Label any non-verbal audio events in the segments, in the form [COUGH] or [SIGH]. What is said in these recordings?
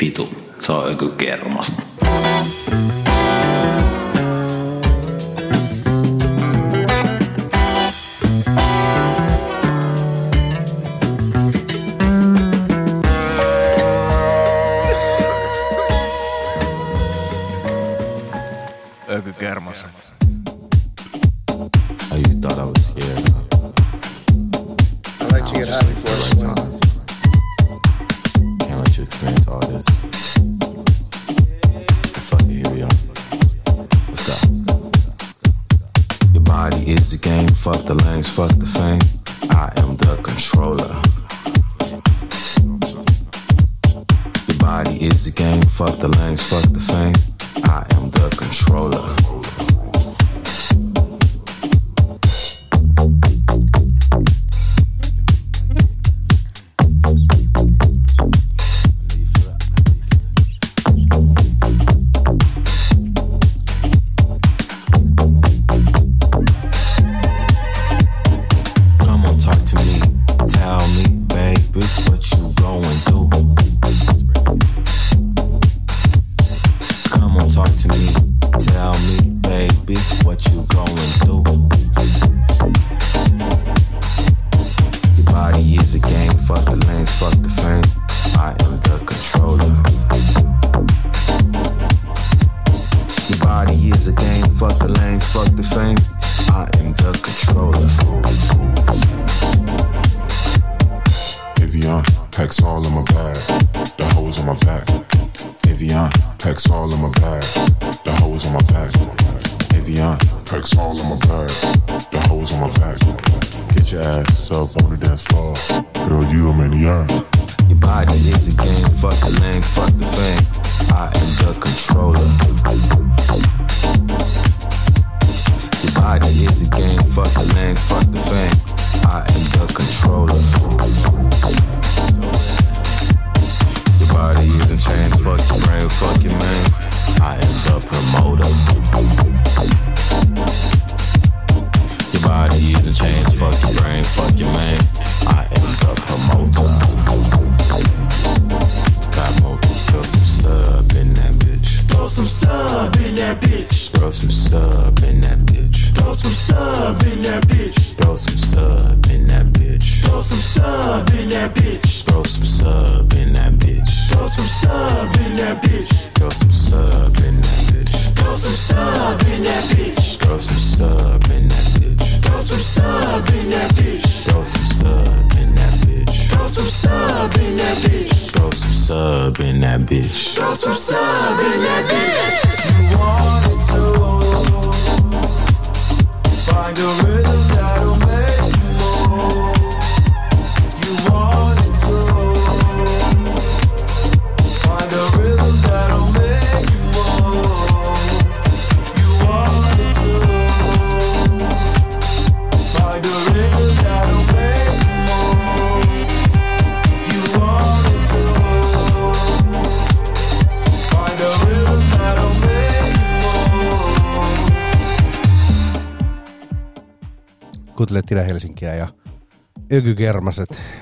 vitu. Se on joku kermasta.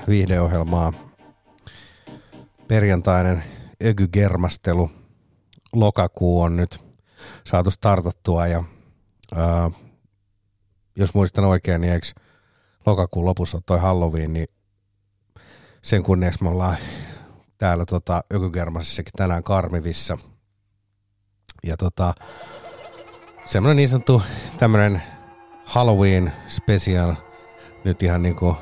viihdeohjelmaa. Perjantainen ökygermastelu. Lokakuu on nyt saatu startattua ja ää, jos muistan oikein, niin eikö lokakuun lopussa toi Halloween, niin sen kunniaksi me ollaan täällä tota, Ökygermasissakin tänään Karmivissa. Ja tota, semmoinen niin sanottu tämmöinen Halloween special nyt ihan niin kuin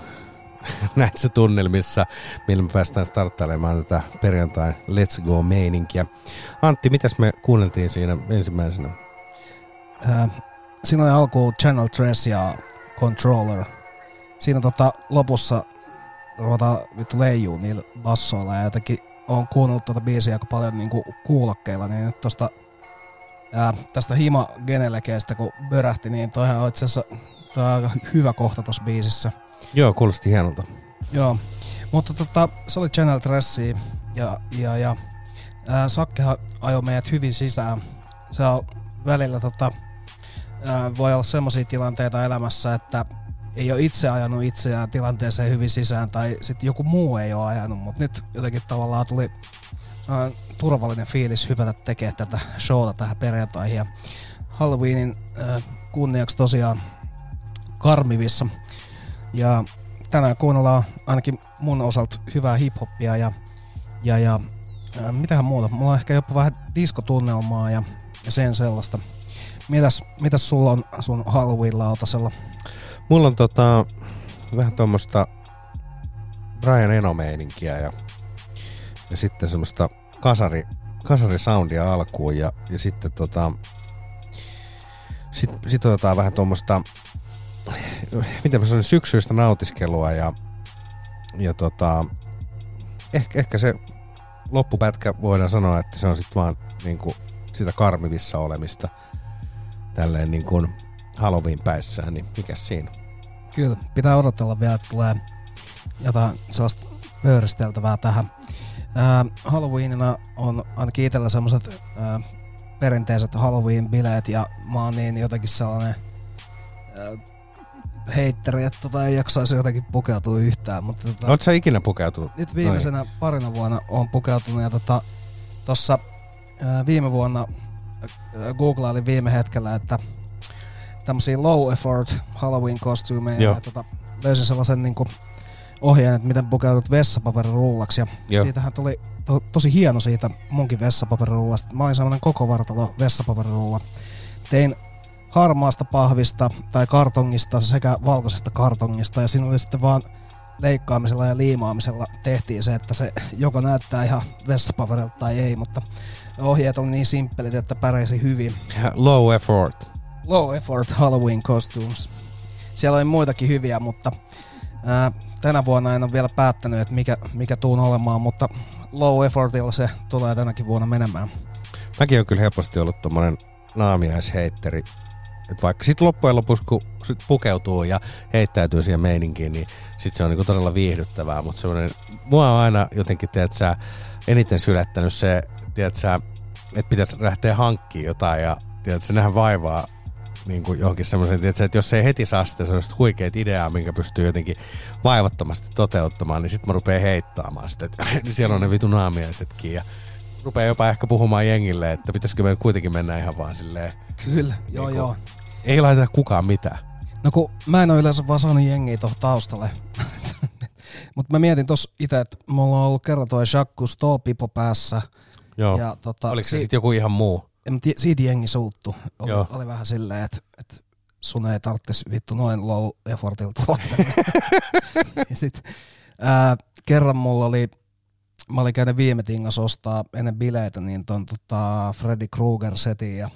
[LAUGHS] näissä tunnelmissa, millä me päästään starttailemaan tätä perjantain Let's Go-meininkiä. Antti, mitäs me kuunneltiin siinä ensimmäisenä? Äh, siinä oli alku Channel 3 ja Controller. Siinä tota, lopussa ruvetaan vittu leijuu niillä bassoilla ja jotenkin on kuunnellut tuota biisiä aika paljon niinku kuulokkeilla, niin nyt tosta ää, tästä hima genelekeestä kun börähti, niin toihan on itse asiassa toi on aika hyvä kohta tuossa biisissä. Joo, kuulosti hienolta. Joo, mutta tota, se oli Channel Trassia ja, ja, ja ää, Sakkehan ajoi meidät hyvin sisään. Se on välillä tota, ää, voi olla sellaisia tilanteita elämässä, että ei ole itse ajanut itseään tilanteeseen hyvin sisään tai sitten joku muu ei ole ajanut, mutta nyt jotenkin tavallaan tuli ää, turvallinen fiilis hypätä tekemään tätä showta tähän perjantaihin ja Halloweenin ää, kunniaksi tosiaan Karmivissa – ja tänään kuunnellaan ainakin mun osalta hyvää hiphoppia ja, ja, ja äh, mitähän muuta. Mulla on ehkä jopa vähän diskotunnelmaa ja, ja sen sellaista. Mitäs, mitäs sulla on sun Halloween-lautasella? Mulla on tota, vähän tuommoista Brian Eno-meininkiä ja, ja sitten semmoista kasari, kasarisoundia alkuun ja, ja sitten tota, sit, sit otetaan vähän tuommoista miten mä sanoin, syksyistä nautiskelua ja, ja tota, ehkä, ehkä se loppupätkä voidaan sanoa, että se on sitten vaan niin kuin sitä karmivissa olemista tälleen niin kuin Halloween päissään, niin mikä siinä? Kyllä, pitää odotella vielä, että tulee jotain sellaista pöyristeltävää tähän. Ää, Halloweenina on ainakin itsellä semmoiset perinteiset Halloween-bileet ja mä oon niin jotenkin sellainen ää, heitteri, että tota ei jaksaisi jotenkin pukeutua yhtään. Mutta tota, Oletko sä ikinä pukeutunut? nyt viimeisenä Noin. parina vuonna on pukeutunut ja tota, tossa ää, viime vuonna ää, googlailin viime hetkellä, että tämmöisiä low effort Halloween kostyymejä ja tota, löysin sellaisen niinku ohjeen, että miten pukeudut vessapaperirullaksi ja Joo. siitähän tuli to, tosi hieno siitä munkin vessapaperirullasta. Mä olin sellainen koko vartalo vessapaperirulla. Tein harmaasta pahvista tai kartongista sekä valkoisesta kartongista ja siinä oli sitten vaan leikkaamisella ja liimaamisella tehtiin se, että se joko näyttää ihan vessapaperilta tai ei, mutta ohjeet oli niin simppelit, että pärjäsi hyvin. Low effort. Low effort Halloween costumes. Siellä oli muitakin hyviä, mutta ää, tänä vuonna en ole vielä päättänyt, että mikä, mikä tuun olemaan, mutta low effortilla se tulee tänäkin vuonna menemään. Mäkin on kyllä helposti ollut tommonen naamiaisheitteri. Et vaikka sitten loppujen lopuksi, kun sit pukeutuu ja heittäytyy siihen meininkiin, niin sit se on niinku todella viihdyttävää. Mutta semmoinen, mua on aina jotenkin, tiedät sä, eniten sylättänyt se, tiedät sä, että pitäisi lähteä hankkimaan jotain ja tiedät sä, nähdä vaivaa niin kuin johonkin semmoisen, että jos ei heti saa sitä sellaista huikeet ideaa, minkä pystyy jotenkin vaivattomasti toteuttamaan, niin sitten mä rupean heittaamaan sitä, että [LAUGHS] siellä on ne vitu naamiaisetkin ja rupeaa jopa ehkä puhumaan jengille, että pitäisikö me kuitenkin mennä ihan vaan silleen, Kyllä, joo Niinku- joo. ei laiteta kukaan mitään. No kun mä en ole yleensä vaan saanut jengiä tuohon taustalle. [LAUGHS] Mutta mä mietin tossa itse, että mulla on ollut kerran toi Jacques Pipo päässä. Joo. Ja tota, Oliko se si- sitten joku ihan muu? en siitä jengi suuttu. Oli, Joo. oli vähän silleen, että, että sun ei tarvitsisi vittu noin low effortilta tulla [LAUGHS] ja sit, ää, kerran mulla oli, mä olin käynyt viime tingas ostaa ennen bileitä, niin ton tota Freddy Krueger setin ja,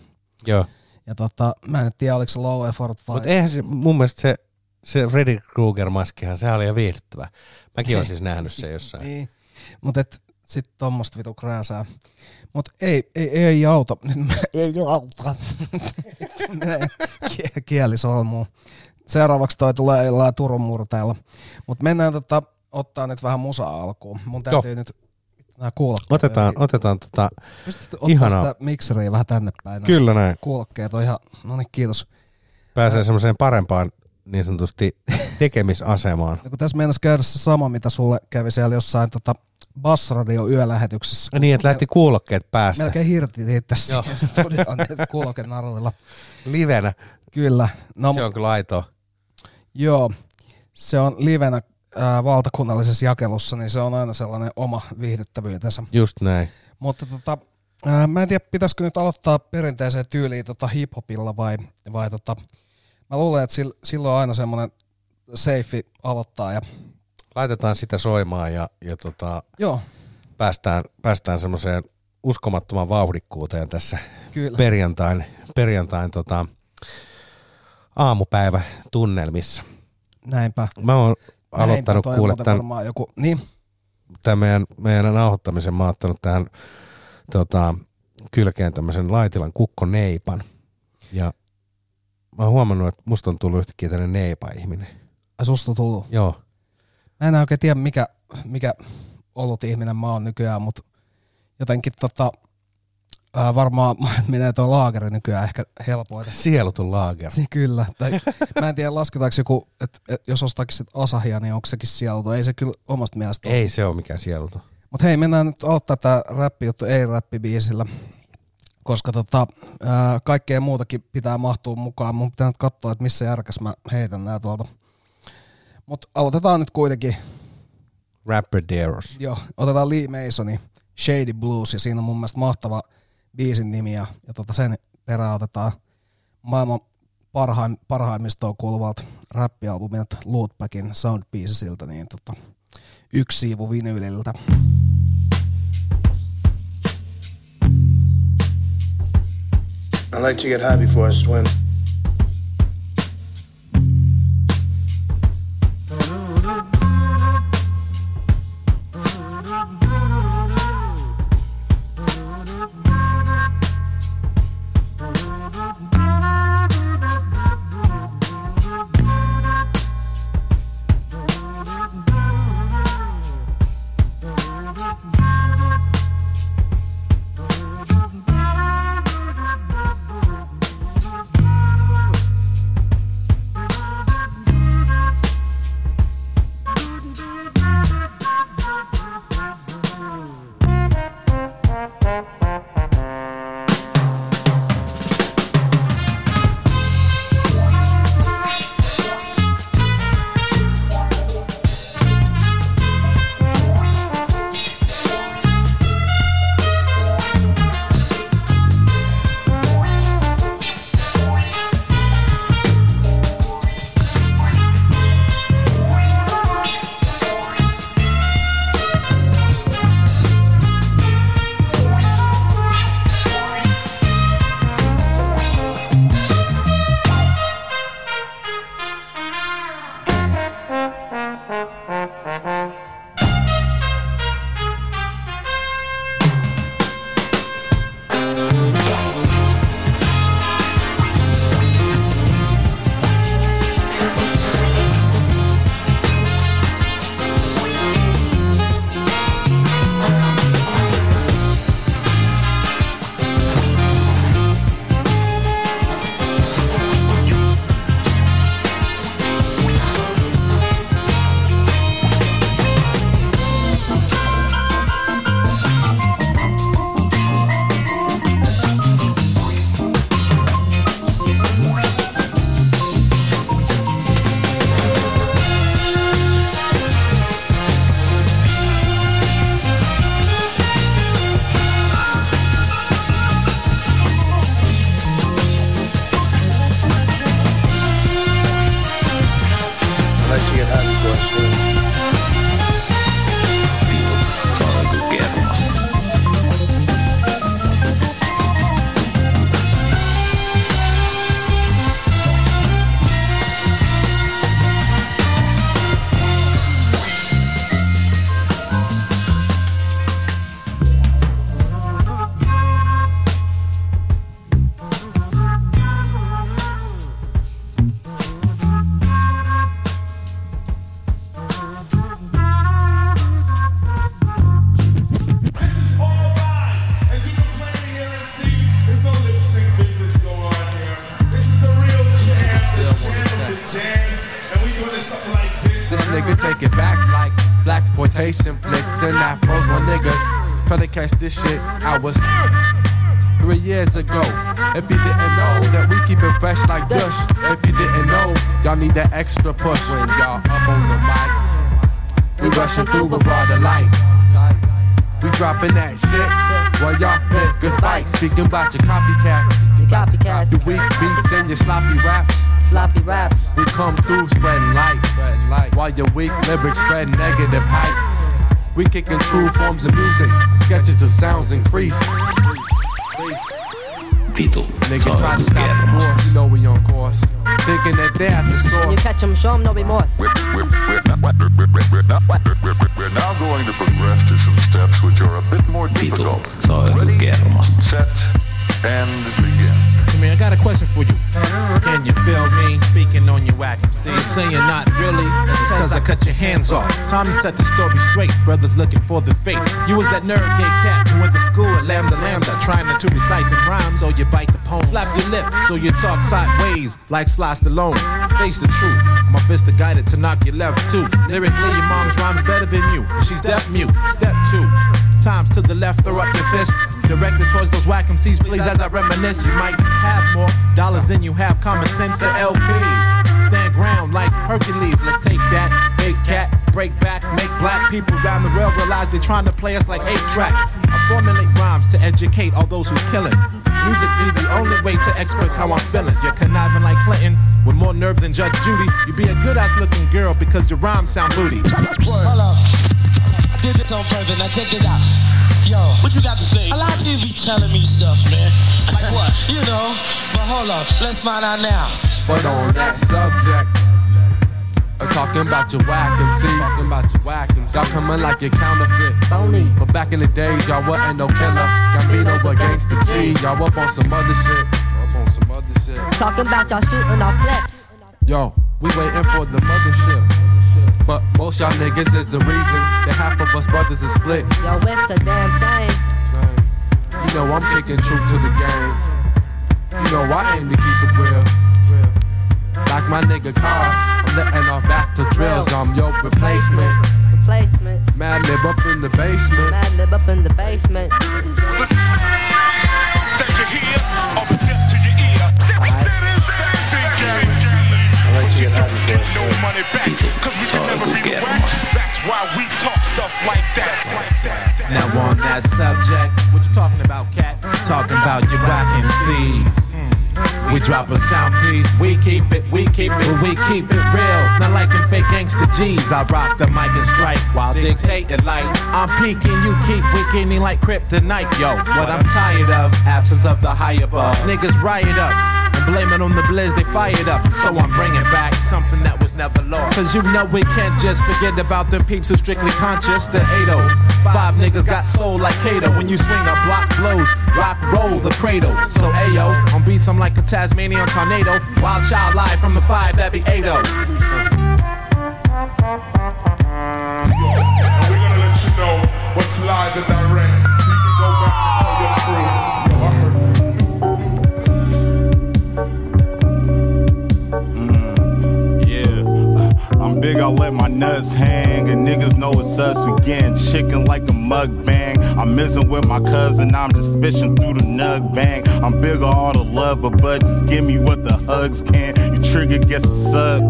Joo. ja tota, mä en tiedä oliko se low effort vai... Mutta eihän se, mun mielestä se, se Freddy Krueger-maskihan, sehän oli ihan viihdyttävä. Mäkin [LAUGHS] olen siis nähnyt sen jossain. Niin, mutta et sit tommosta vitu krääsää. Mut ei, ei, ei auta. [LAUGHS] Ei auta. [LAUGHS] Kieli solmuun. Seuraavaksi toi tulee jollain Turun murteella. Mut mennään tota, ottaa nyt vähän musaa alkuun. Mun täytyy nyt nää kuulokkeet. Otetaan, otetaan tota, Pystyt ottaa ihanaa. sitä mikseriä vähän tänne päin. Kyllä näin. Kuulokkeet on ihan, no niin kiitos. Pääsee semmoiseen parempaan niin sanotusti [LAUGHS] tekemisasemaan. Ja kun tässä meinasi käydä se sama, mitä sulle kävi siellä jossain tota, Bassradio yölähetyksessä. Niin, että lähti kuulokkeet päästä. Melkein hirti tässä Joo. [LAUGHS] studioon kuulokenaruilla. Livenä. Kyllä. No, Se on kyllä aitoa. Joo, se on livenä ää, valtakunnallisessa jakelussa, niin se on aina sellainen oma viihdyttävyytensä. Just näin. Mutta tota, ää, mä en tiedä, pitäisikö nyt aloittaa perinteiseen tyyliin tota hiphopilla vai, vai tota, mä luulen, että sil, silloin on aina semmoinen safe aloittaa ja Laitetaan sitä soimaan ja, ja tota, joo, päästään, päästään semmoiseen uskomattoman vauhdikkuuteen tässä kyllä. perjantain, perjantain tota, aamupäivä tunnelmissa. Näinpä. Mä oon aloittanut on kuule tämän, joku, niin, tämän meidän, meidän nauhoittamisen. Mä oon ottanut tähän tota, kylkeen tämmöisen laitilan kukkoneipan. Ja mä oon huomannut, että musta on tullut yhtäkkiä tämmöinen neipa-ihminen. ai susta on tullut. Joo. Mä en oikein tiedä, mikä, mikä ollut ihminen mä oon nykyään, mutta jotenkin tota, ää, varmaan [LAUGHS] menee tuo laageri nykyään ehkä helpoiten. Sielutun laager. Si- Kyllä. Tai, mä en tiedä, lasketaanko joku, että et, jos ostaakin sit Asahia, niin onko sekin sieltä. Ei se kyllä omasta mielestä ole. Ei se ole mikään sieluton. Mutta hei, mennään nyt aloittaa tämä räppijuttu ei-räppibiisillä, koska tota, ää, kaikkea muutakin pitää mahtua mukaan. Mun pitää nyt katsoa, että missä järkäs mä heitän nää tuolta. Mutta aloitetaan nyt kuitenkin. Rapper Deros. Joo, otetaan Lee Masonin Shady Blues, ja siinä on mun mielestä mahtava biisin nimi, ja, ja tota sen perään otetaan maailman parhaim, parhaimmistoon kuuluvalta räppialbumilta Lootbackin Soundbiisisiltä, niin tota, yksi siivu vinyyliltä. I like to get high before I swim. Catch this shit. I was three years ago. If you didn't know that we keep it fresh like Dush. If you didn't know, y'all need that extra push Thinking that they at the When you source. catch 'em, show 'em no remorse. We're, we're, we're, not, we're, we're, we're, we're, we're, we're now going to progress to some steps which are a bit more difficult. Vitut, se on kyllä Ready, set, and begin. Hey man, I got a question for you. Can you feel me speaking on your whack? See, you saying not really, it's cause I cut your hands off. Time to set the story straight. Brothers looking for the fate. You was that nerd gay cat who went to school at Lambda Lambda, trying to recite the rhymes, so you bite the poem. Slap your lip, so you talk sideways like Sly Stallone. Face the truth. My fist are guided to knock your left too. Lyrically, your mom's rhymes better than you. She's deaf mute. Step two. Times to the left, throw up your fist. Directed towards those whack MCs, please, as I reminisce. You might have more dollars than you have common sense. The LPs stand ground like Hercules. Let's take that fake cat, break back, make black people around the world realize they're trying to play us like eight track. I formulate rhymes to educate all those who's killing. Music be the only way to express how I'm feeling. You're conniving like Clinton with more nerve than Judge Judy. You be a good ass looking girl because your rhymes sound booty. Hold up. I did this on purpose. Now check it out. Yo, what you got to say? A lot of people be telling me stuff, man. Like what? you know. But hold up. Let's find out now. But on that subject, I'm talking about your whack MCs. Talking about your whack MCs. Y'all coming like your counterfeit. Phony. But back in the days, y'all wasn't no killer. Gambino's against the G. Y'all up on some other shit. Up on some other shit. Talking about y'all shooting off clips. Yo, we waiting for the mothership. But most y'all niggas is the reason that half of us brothers is split. Yo, it's a damn shame. You know I'm kicking truth to the game. You know I aim to keep it real. Like my nigga cars, I'm letting off back to drills. I'm your replacement. Replacement. Mad lib up in the basement. Mad lib up in the basement. that you hear are the deaf to your ear. I'd like to get high before I No money back, cause we can never be the wax. That's why we talk stuff like that. Now on that subject, what you talking about, cat? Talking about your whack MCs. We drop a sound piece. We keep it, we keep it, we keep it real. Not like them fake gangster G's. I rock the mic and strike while dictating like I'm peaking. You keep weakening like kryptonite, yo. What I'm tired of, absence of the high above. Niggas riot up. Blame it on the blizz, they fired up. So I'm bringing back something that was never lost. Cause you know we can't just forget about them peeps who strictly conscious. The 80. Five niggas got soul like Kato. When you swing a block blows, rock roll the cradle. So Ayo, on beats I'm like a Tasmanian tornado. Wild child live from the five that be 80. And we're gonna let you know what's live and direct. You can go back I'm big, I let my nuts hang, and niggas know it's us. We getting chicken like a mukbang. I'm missing with my cousin, I'm just fishing through the nug bang. I'm bigger all the love, but bud, just give me what the hugs can. You trigger, guess it's up.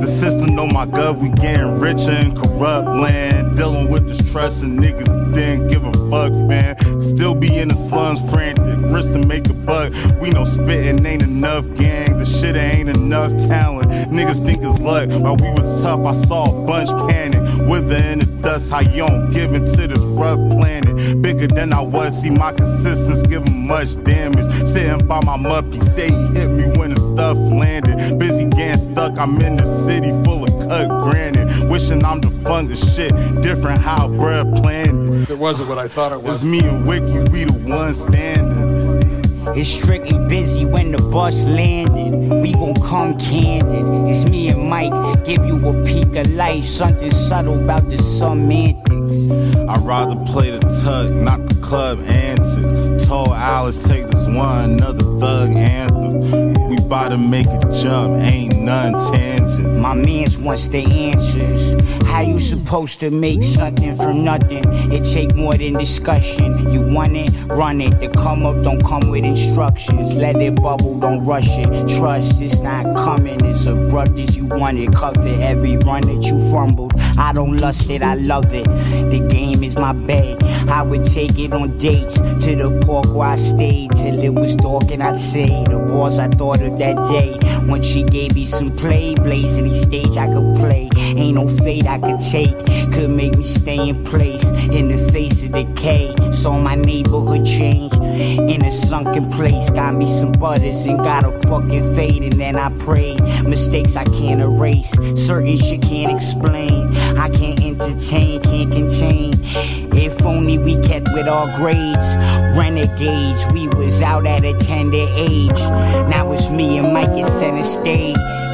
The system know my gov, we getting richer in corrupt land. Dealing with distrust and niggas didn't give a fuck, man. Still be in the slums, frantic, risk to make a buck. We know spitting ain't enough, gang. The shit ain't enough talent. Niggas think it's luck. While we was tough, I saw a bunch panic. Wither in the dust, how you don't give into this rough planet. Bigger than I was, see my consistency give him much damage. Sitting by my muppy, say he hit me when the stuff landed. Busy getting stuck, I'm in the city full of cut granite. Wishing I'm defunct as shit. Different how bruh planned it. It wasn't what I thought it was. It's me and Wiki, we the ones standing. It's strictly busy when the bus landed. We gon' come candid. It's me and Mike. Give you a peek of life. Something subtle about the semantics. I'd rather play the tug, not the club antics. Told Alice, take this one, another thug anthem. We bout to make it jump, ain't none tangent. My mans wants the answers. How you supposed to make something from nothing? It take more than discussion. You want it, run it. The come up don't come with instructions. Let it bubble, don't rush it. Trust it's not coming. It's abrupt as you want it. Cover every run that you fumbled. I don't lust it, I love it. The game is my bay. I would take it on dates to the park where I stayed till it was dark and I'd say the bars I thought of that day. Once she gave me some play, blaze any stage I could play. Ain't no fate I could take, could make me stay in place in the face of decay. Saw my neighborhood change in a sunken place. Got me some butters and got a fucking fade, and then I pray. Mistakes I can't erase, certain shit can't explain. I can't entertain, can't contain. If only we kept with our grades. Renegades, we was out at a tender age. Now it's me and Mike, it's gonna stay.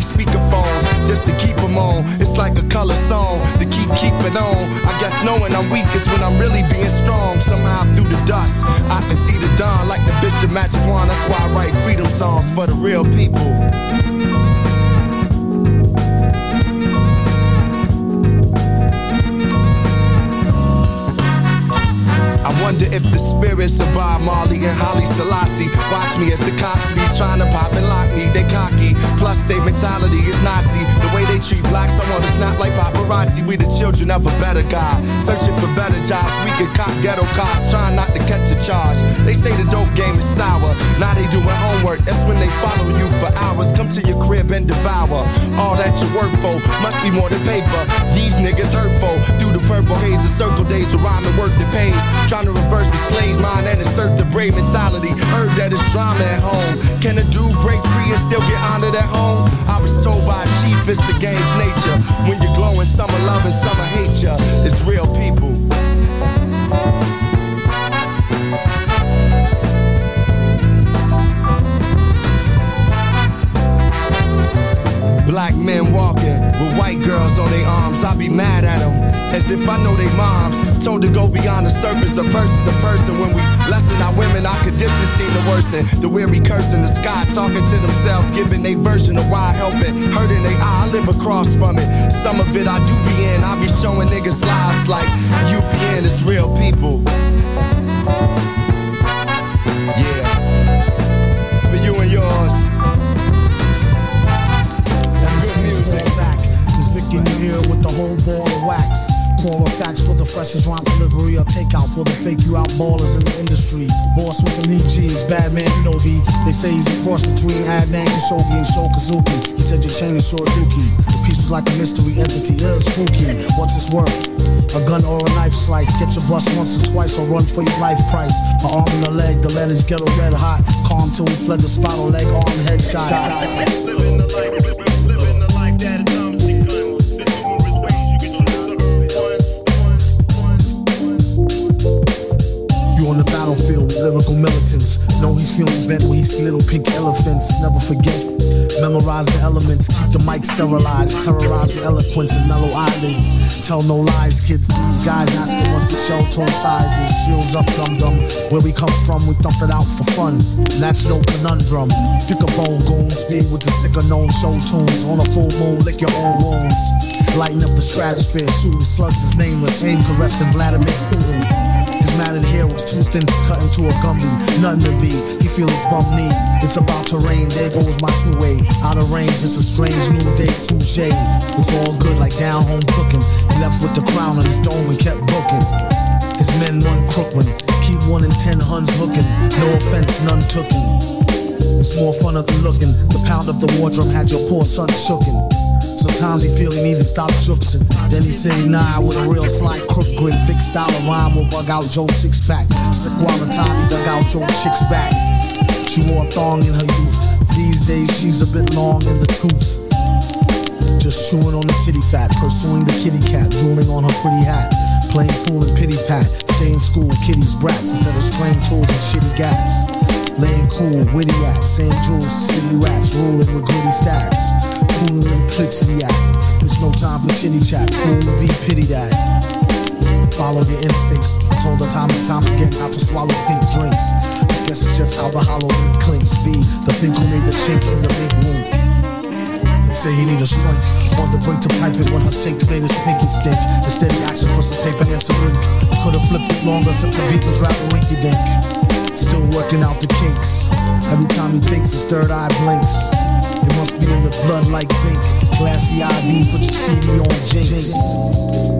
Like speakerphones just to keep them on. It's like a color song to keep keeping on. I guess knowing I'm weak is when I'm really being strong. Somehow through the dust, I can see the dawn like the Bishop Magic Wand. That's why I write freedom songs for the real people. Wonder if the spirits of Bob Marley and Holly Selassie watch me as the cops be trying to pop and lock me. They cocky, plus they mentality is Nazi. The way they treat blacks, I wanna snap like paparazzi. We the children of a better God, searching for better jobs. We could cop ghetto cops, trying not to catch a charge. They say the dope game is sour. Now they doing homework. That's when they follow you for hours. Come to your crib and devour all that you work for. Must be more than paper. These niggas hurtful. Through the purple haze, the circle days rhyme and work that pays. Trying to reverse the slave mind and insert the brave mentality. Heard that it's drama at home. Can a dude break free and still get honored at home? I was told by a chief it's the game's nature. When you're glowing, some are loving, some are hate ya. It's real people. Men walking with white girls on their arms. I be mad at them as if I know they moms. Told to go beyond the surface. A person's a person. When we lessen our women, our conditions seem to worsen. The weary cursing the sky, talking to themselves, giving their version of why I help it. Hurting they eye, I live across from it. Some of it I do be in. I be showing niggas lives like UPN is real people. In your ear with the whole ball of wax. Of facts for the freshest rhyme delivery or takeout for the fake you out ballers in the industry. Boss with the knee jeans, bad man, you know V. They say he's a cross between Adnan Khashoggi and Sho Kazuki. He said your chain is short dookie. The piece was like a mystery entity, ill spooky. What's its worth? A gun or a knife slice. Get your bust once or twice or run for your life price. A arm and a leg, the letters get a red hot. Calm till we fled the spot or leg, arm, headshot. Feeling bent East, little pink elephants, never forget. Memorize the elements, keep the mic sterilized, terrorize with eloquence and mellow eyelids. Tell no lies, kids. These guys ask the to show tall sizes. Shields up, dum dum. Where we come from, we thump it out for fun. That's no conundrum. Pick a bone, goons, feed with the sicker known show tunes. On a full moon, lick your own wounds. Lighten up the stratosphere, shooting slugs is nameless. Aim caressing Vladimir Putin. Matted hair was too thin to cut into a gummy. Nothing to be. He feel his bum knee. It's about to rain. There goes my two way. Out of range. It's a strange new day. Touche. It's all good like down home cooking. He left with the crown on his dome and kept booking. His men run Crooklyn. Keep one in ten Huns hooking. No offense, none tooken. It's more fun of the looking. The pound of the wardrobe had your poor son shooken. Sometimes he feel he need to stop shooksin'. Then he say nah with a real sly crook grin. Thick style of rhyme will bug out Joe's six pack. Slick while time he dug out Joe chick's back. She wore a thong in her youth. These days she's a bit long in the tooth. Just chewing on the titty fat, pursuing the kitty cat, drooling on her pretty hat. Playing pool and pity pat, stay in school, kitties, brats, instead of spraying tools and shitty gats. Laying cool, witty at, St. Jules, city rats, rolling with goody stats. Cooling when the clicks me at. There's no time for chitty chat, fool V pity that. Follow your instincts. I told her time and time again not to swallow pink drinks. I guess it's just how the hollow wind clinks. V, the thing who made the chink in the big wink. Say he need a shrink On the brink to pipe it when her sink made his pinky stink The steady action for some paper and some ink Could've flipped it longer except the beat was rapping rinky dink Still working out the kinks. Every time he thinks his third eye blinks. It must be in the blood like zinc. Glassy IV, put your CD on Jinx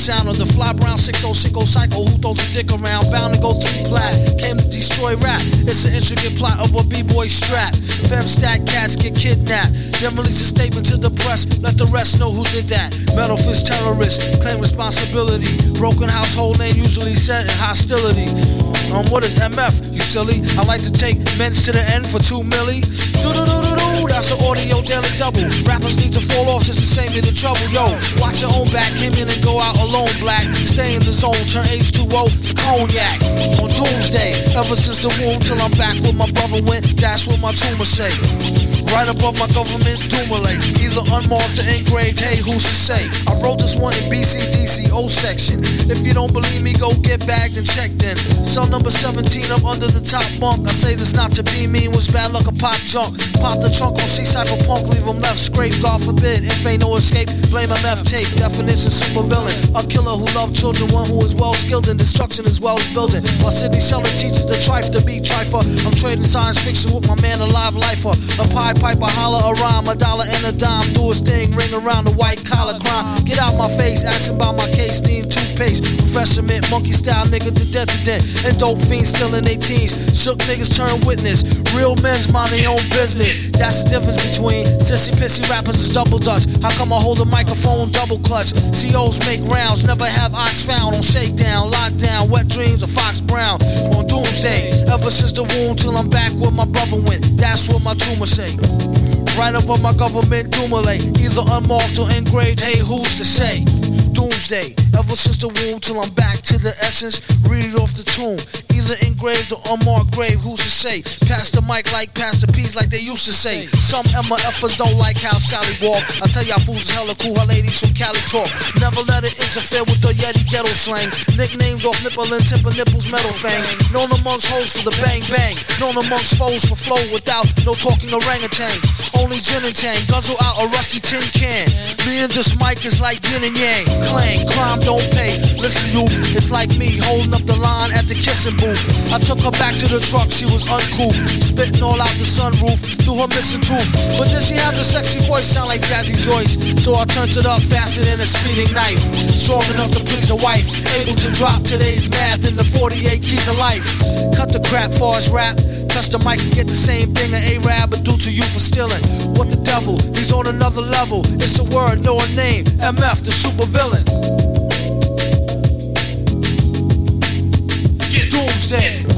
sound of the fly brown 6060 cycle. Who throws a dick around? Bound to go three plat. Came to destroy rap. It's an intricate plot of a b-boy strap. Fem stack cats get kidnapped. Then release a statement to the press. Let the rest know who did that. Metal fist terrorist, claim responsibility. Broken household name usually set in hostility. Um, what is MF? Silly. I like to take men's to the end for two milli. Do do do do do. That's an audio daily double. Rappers need to fall off just to save me the trouble. Yo, watch your own back. Came in and go out alone. Black. Stay in the zone. Turn H2O to cognac. On doomsday. Ever since the womb till I'm back where my brother went. That's what my tumor say. Right above my government doomulate. Either unmarked or engraved. Hey, who's to say? I wrote this one in BCDC O section. If you don't believe me, go get bagged and checked in. Cell number 17 I'm under the top bunk. I say this not to be mean, was bad luck a pop junk. Pop the trunk on C cypherpunk, leave him left scrape. God forbid, if ain't no escape, blame MF tape. Definition super villain. A killer who loved children, one who is well skilled in destruction as well as building. While Sidney Sheldon teaches the trife to be trifer. I'm trading science fiction with my man, a live lifer. A pie piper, holler a rhyme, a dollar and a dime. Do his thing, ring around the white collar crime. Get out my face, asking about my case, need toothpaste. Professor Mint, monkey style nigga to death to. And dope fiends still in their teens. Shook niggas turn witness. Real men's mind their own business. That's the difference between sissy pissy rappers is double dutch. How come I hold a microphone double clutch? COs make rounds, never have ox found on shakedown, lockdown, wet dreams of Fox Brown on doomsday. Ever since the wound till I'm back where my brother went. That's what my tumor say. Right above my government doomulate. Either unmarked or engraved, hey, who's to say? Ever since the womb till I'm back to the essence. Read it off the tomb. Either engraved or unmarked grave, who's to say? Pass the mic like Pastor P's like they used to say. Some MFers don't like how Sally walk. I tell y'all fools is hella cool, her ladies from Cali talk. Never let it interfere with the Yeti ghetto slang. Nicknames off nipple and temper nipples metal fang. Known amongst hoes for the bang bang. Known amongst foes for flow without no talking orangutans. Only gin and tang, guzzle out a rusty tin can. Me and this mic is like yin and yang. clang, crime don't pay. Listen, you, it's like me holding up the line at the kissing booth. I took her back to the truck, she was uncool, spitting all out the sunroof through her missing tooth. But then she has a sexy voice, sound like Jazzy Joyce. So I turned it up faster than a speeding knife. Strong enough to please a wife, able to drop today's math in the 48 keys of life. Cut the crap for us rap. Touch the mic and get the same thing an A-Rab would do to you for stealing. What the devil? He's on another level. It's a word, no a name. MF, the super villain. Doomsday.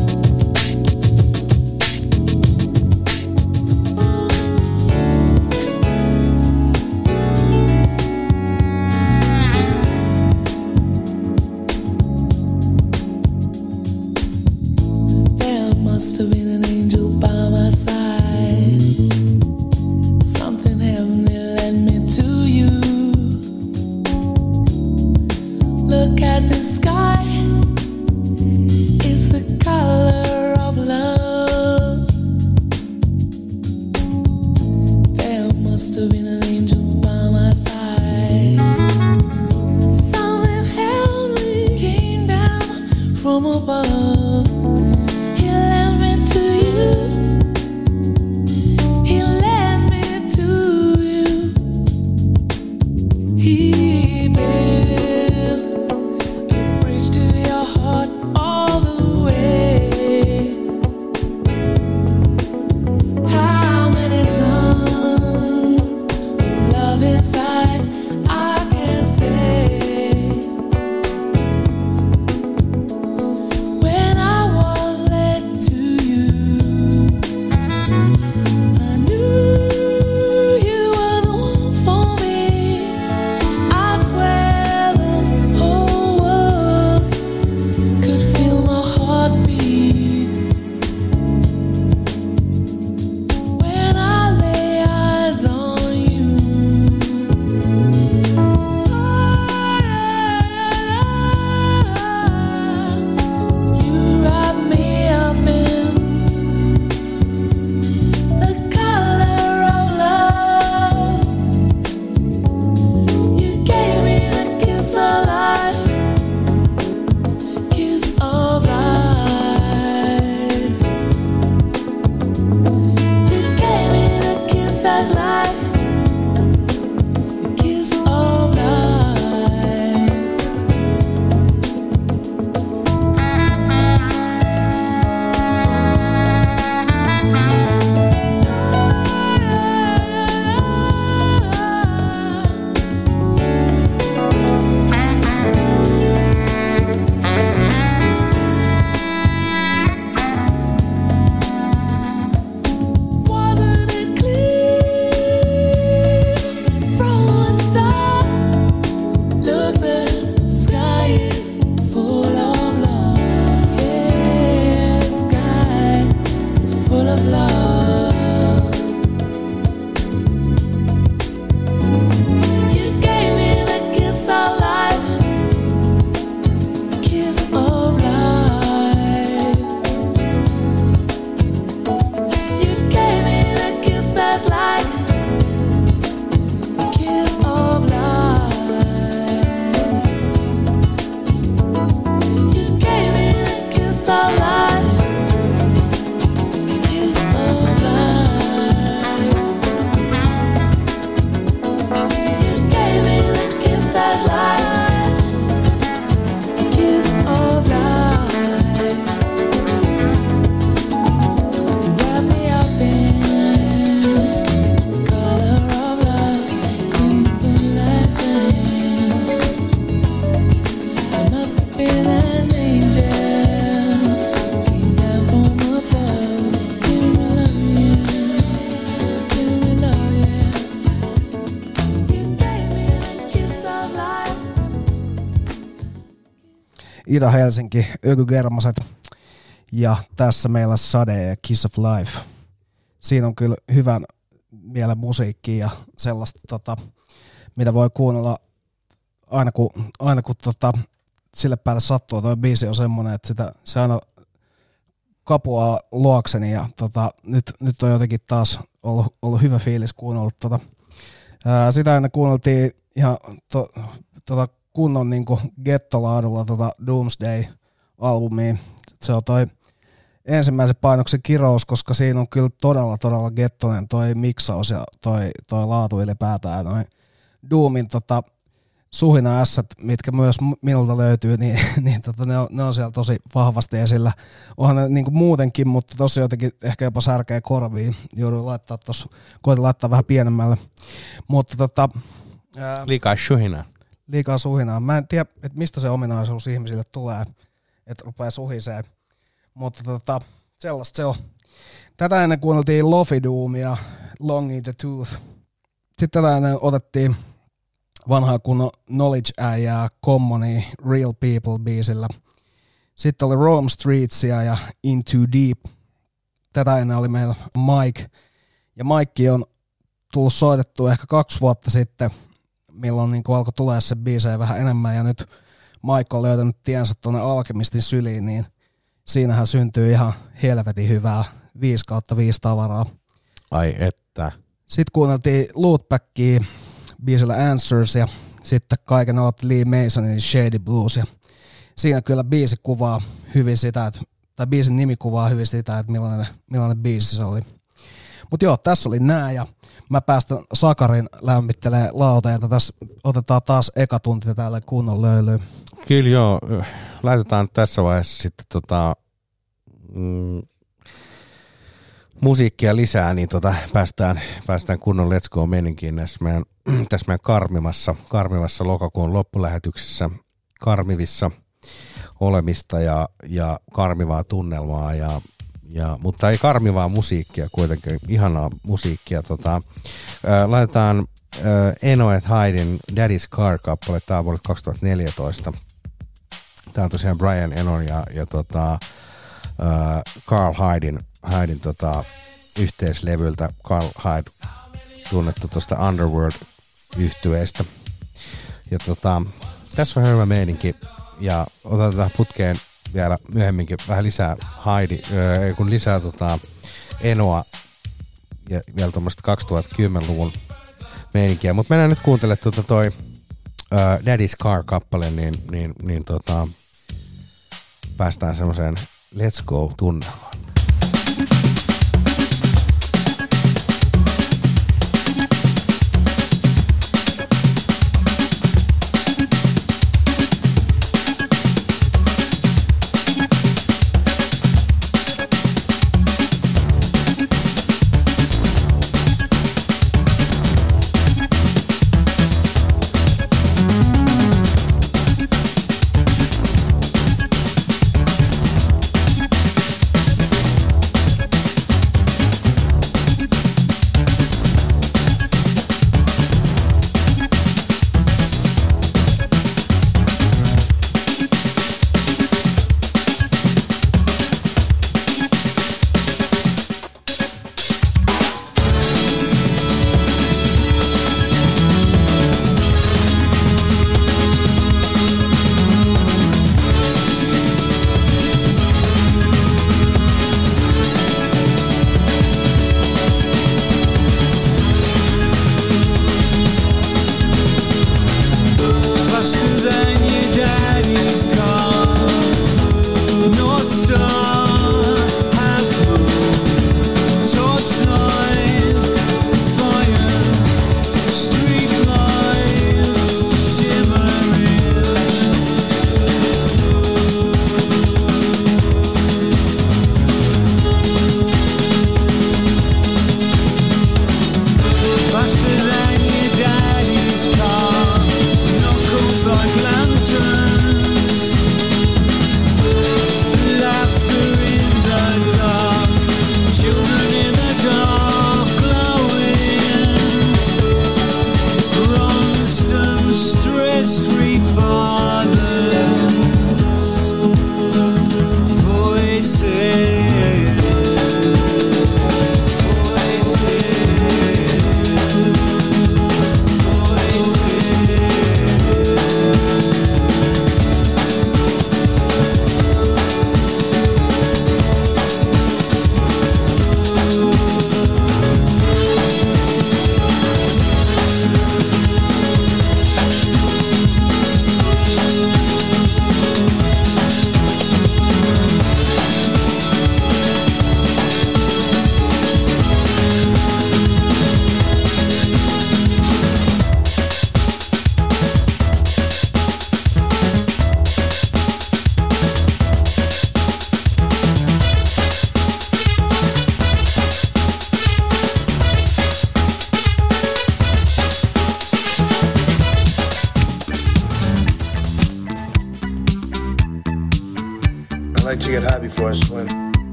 Ida Helsinki, Öky Germaset. Ja tässä meillä Sade ja Kiss of Life. Siinä on kyllä hyvän mielen musiikkia ja sellaista, tota, mitä voi kuunnella aina kun, aina kun tota, sille päälle sattuu. Tuo biisi on semmoinen, että sitä, se aina kapuaa luokseni ja tota, nyt, nyt on jotenkin taas ollut, ollut hyvä fiilis kuunnella tota, Ää, sitä ennen kuunneltiin ihan to, tota kunnon niinku gettolaadulla tota Doomsday-albumia. Se on toi ensimmäisen painoksen kirous, koska siinä on kyllä todella, todella gettonen toi miksaus ja toi, toi laatu ylipäätään. Noin Doomin tota, suhina ässät, mitkä myös minulta löytyy, [LAUGHS] niin, niin tota, ne, on, ne on siellä tosi vahvasti esillä. Onhan ne niin muutenkin, mutta tosi jotenkin ehkä jopa särkeä korviin. Joudun laittaa tuossa, koitin laittaa vähän pienemmälle. Mutta tota, ää, Liikaa shuhina. Liikaa suhinaa. Mä en tiedä, että mistä se ominaisuus ihmisille tulee, että rupeaa suhisee. Mutta tota, sellaista se on. Tätä ennen kuunneltiin Lofi Doomia, Long in the Tooth. Sitten tätä ennen otettiin vanhaa kunnon Knowledge-äijää Commoni Real People-biisillä. Sitten oli Rome Streetsia ja Into Deep. Tätä ennen oli meillä Mike. Ja Mike on tullut soitettua ehkä kaksi vuotta sitten, milloin niin alkoi tulee se biisejä vähän enemmän. Ja nyt Mike on löytänyt tiensä tuonne Alkemistin syliin, niin siinähän syntyy ihan helvetin hyvää 5 kautta 5 tavaraa. Ai että. Sitten kuunneltiin Lootbackia biisillä Answers ja sitten kaiken aloitti Lee Masonin Shady Blues. Ja siinä kyllä biisi kuvaa hyvin sitä, että, tai biisin nimi kuvaa hyvin sitä, että millainen, millainen biisi se oli. Mutta joo, tässä oli nää ja mä päästän Sakarin lämmittelee lauteita. Tässä otetaan taas eka tunti täällä kunnon löylyyn. Kyllä joo, laitetaan tässä vaiheessa sitten tota, mm, musiikkia lisää, niin tota, päästään, päästään kunnon Let's Go meninkiin [CLEARS THROAT] tässä meidän, tässä meidän karmivassa, karmivassa lokakuun loppulähetyksessä, karmivissa olemista ja, ja karmivaa tunnelmaa, ja, ja, mutta ei karmivaa musiikkia kuitenkin, ihanaa musiikkia. Tota, ää, laitetaan ää, Eno et Haidin Daddy's Car-kappale, tämä on vuodelta 2014. Tämä on tosiaan Brian Enon ja, ja tota, ää, Carl Haidin, Haidin tota, yhteislevyltä. Carl Hyde tunnettu tuosta Underworld-yhtyeestä. Ja tota, tässä on hyvä meininki ja otetaan putkeen vielä myöhemminkin vähän lisää Heidi, ää, kun lisää tota Enoa ja vielä tuommoista 2010-luvun meininkiä. Mutta mennään nyt kuuntelemaan tuota toi uh, Daddy's Car-kappale, niin, niin, niin tota, päästään semmoiseen Let's Go-tunnelmaan.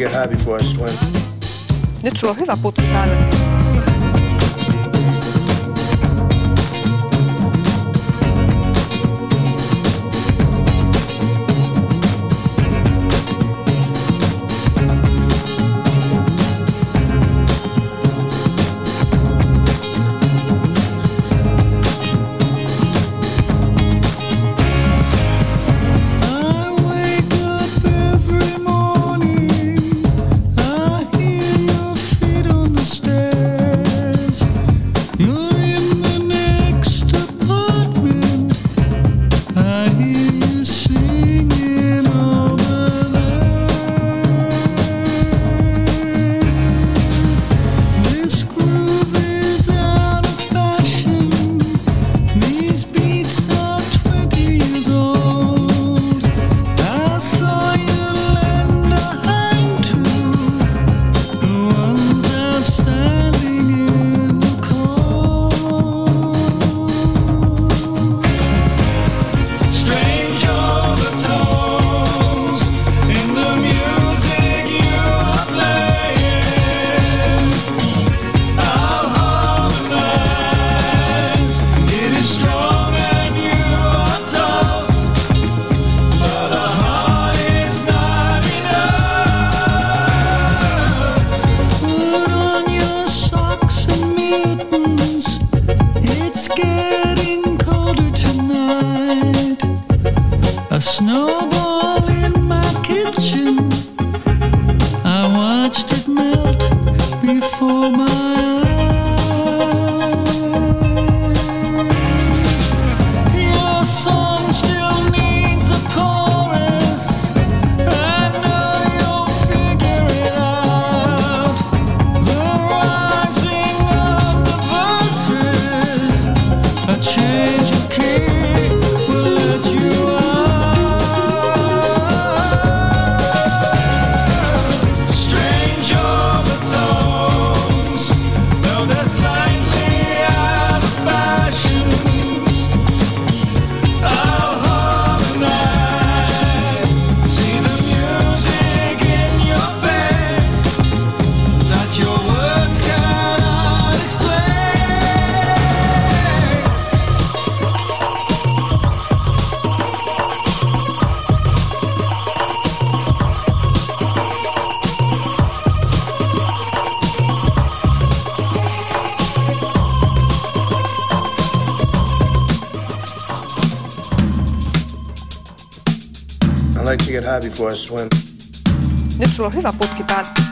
get happy for us when... Nyt sulla on hyvä putki päällä. before I swim. Nyt sulla on hyvä putki päällä.